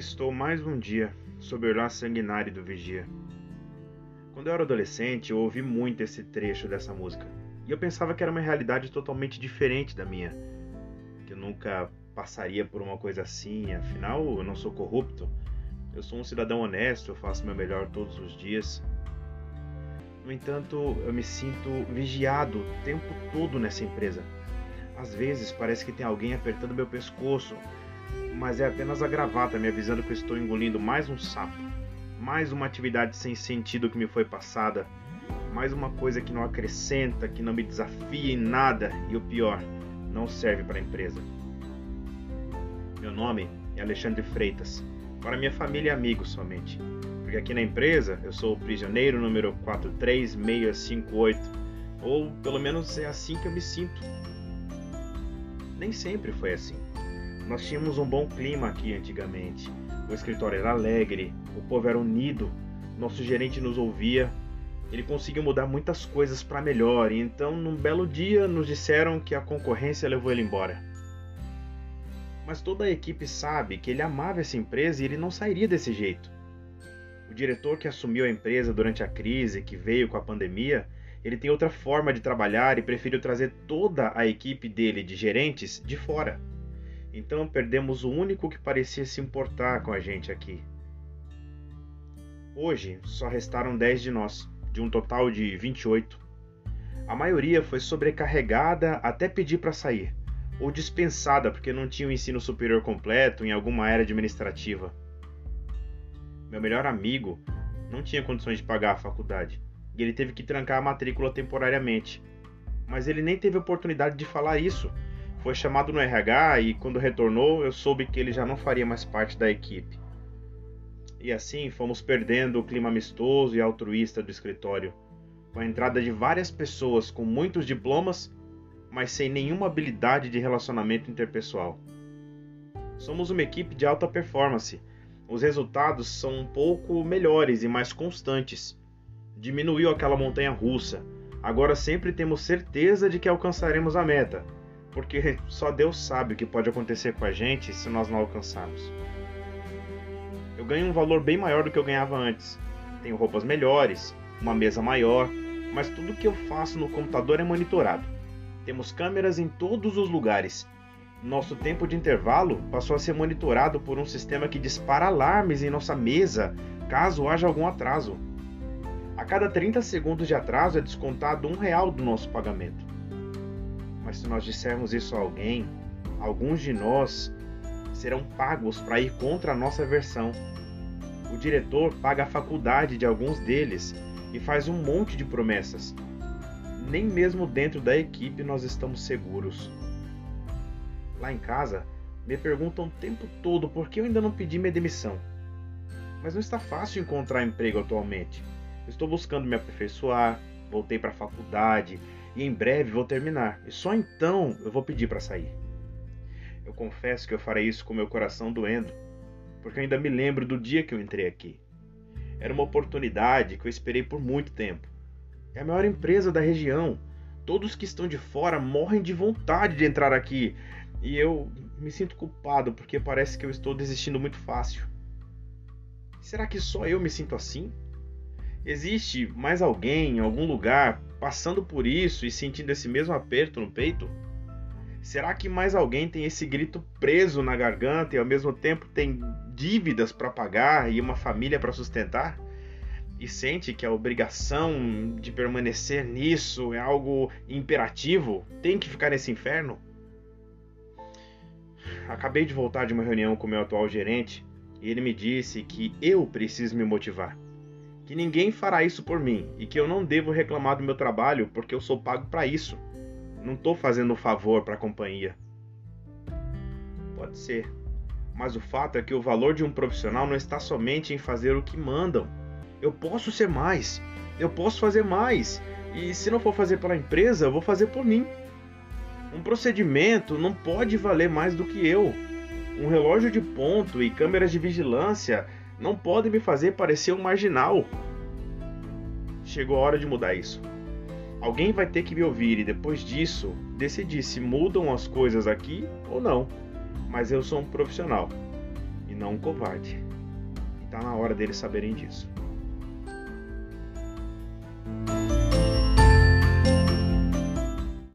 estou mais um dia sob o olhar sanguinário do vigia. Quando eu era adolescente, eu ouvi muito esse trecho dessa música. E eu pensava que era uma realidade totalmente diferente da minha. Que eu nunca passaria por uma coisa assim, afinal eu não sou corrupto. Eu sou um cidadão honesto, eu faço meu melhor todos os dias. No entanto, eu me sinto vigiado o tempo todo nessa empresa. Às vezes parece que tem alguém apertando meu pescoço, mas é apenas a gravata me avisando que eu estou engolindo mais um sapo, mais uma atividade sem sentido que me foi passada, mais uma coisa que não acrescenta, que não me desafia em nada e o pior, não serve para a empresa. Meu nome é Alexandre Freitas, para minha família e amigos somente, porque aqui na empresa eu sou o prisioneiro número 43658, ou pelo menos é assim que eu me sinto. Nem sempre foi assim. Nós tínhamos um bom clima aqui antigamente. O escritório era alegre, o povo era unido, nosso gerente nos ouvia. Ele conseguiu mudar muitas coisas para melhor, e então, num belo dia, nos disseram que a concorrência levou ele embora. Mas toda a equipe sabe que ele amava essa empresa e ele não sairia desse jeito. O diretor que assumiu a empresa durante a crise que veio com a pandemia, ele tem outra forma de trabalhar e preferiu trazer toda a equipe dele de gerentes de fora. Então perdemos o único que parecia se importar com a gente aqui. Hoje só restaram 10 de nós, de um total de 28. A maioria foi sobrecarregada até pedir para sair, ou dispensada porque não tinha o ensino superior completo em alguma área administrativa. Meu melhor amigo não tinha condições de pagar a faculdade e ele teve que trancar a matrícula temporariamente. Mas ele nem teve oportunidade de falar isso foi chamado no RH e quando retornou eu soube que ele já não faria mais parte da equipe. E assim fomos perdendo o clima amistoso e altruísta do escritório, com a entrada de várias pessoas com muitos diplomas, mas sem nenhuma habilidade de relacionamento interpessoal. Somos uma equipe de alta performance. Os resultados são um pouco melhores e mais constantes. Diminuiu aquela montanha russa. Agora sempre temos certeza de que alcançaremos a meta porque só Deus sabe o que pode acontecer com a gente se nós não alcançarmos. Eu ganho um valor bem maior do que eu ganhava antes. Tenho roupas melhores, uma mesa maior, mas tudo que eu faço no computador é monitorado. Temos câmeras em todos os lugares. Nosso tempo de intervalo passou a ser monitorado por um sistema que dispara alarmes em nossa mesa caso haja algum atraso. A cada 30 segundos de atraso é descontado um real do nosso pagamento. Mas se nós dissermos isso a alguém, alguns de nós serão pagos para ir contra a nossa versão. O diretor paga a faculdade de alguns deles e faz um monte de promessas. Nem mesmo dentro da equipe nós estamos seguros. Lá em casa, me perguntam o tempo todo por que eu ainda não pedi minha demissão. Mas não está fácil encontrar emprego atualmente. estou buscando me aperfeiçoar, voltei para a faculdade, e em breve vou terminar, e só então eu vou pedir para sair. Eu confesso que eu farei isso com meu coração doendo, porque ainda me lembro do dia que eu entrei aqui. Era uma oportunidade que eu esperei por muito tempo. É a maior empresa da região. Todos que estão de fora morrem de vontade de entrar aqui, e eu me sinto culpado porque parece que eu estou desistindo muito fácil. Será que só eu me sinto assim? Existe mais alguém em algum lugar passando por isso e sentindo esse mesmo aperto no peito? Será que mais alguém tem esse grito preso na garganta e ao mesmo tempo tem dívidas para pagar e uma família para sustentar? E sente que a obrigação de permanecer nisso é algo imperativo? Tem que ficar nesse inferno? Acabei de voltar de uma reunião com meu atual gerente e ele me disse que eu preciso me motivar que ninguém fará isso por mim e que eu não devo reclamar do meu trabalho porque eu sou pago para isso. Não estou fazendo favor para a companhia. Pode ser, mas o fato é que o valor de um profissional não está somente em fazer o que mandam. Eu posso ser mais, eu posso fazer mais, e se não for fazer pela empresa, eu vou fazer por mim. Um procedimento não pode valer mais do que eu. Um relógio de ponto e câmeras de vigilância não podem me fazer parecer um marginal. Chegou a hora de mudar isso. Alguém vai ter que me ouvir e depois disso decidir se mudam as coisas aqui ou não. Mas eu sou um profissional e não um covarde. E tá na hora deles saberem disso.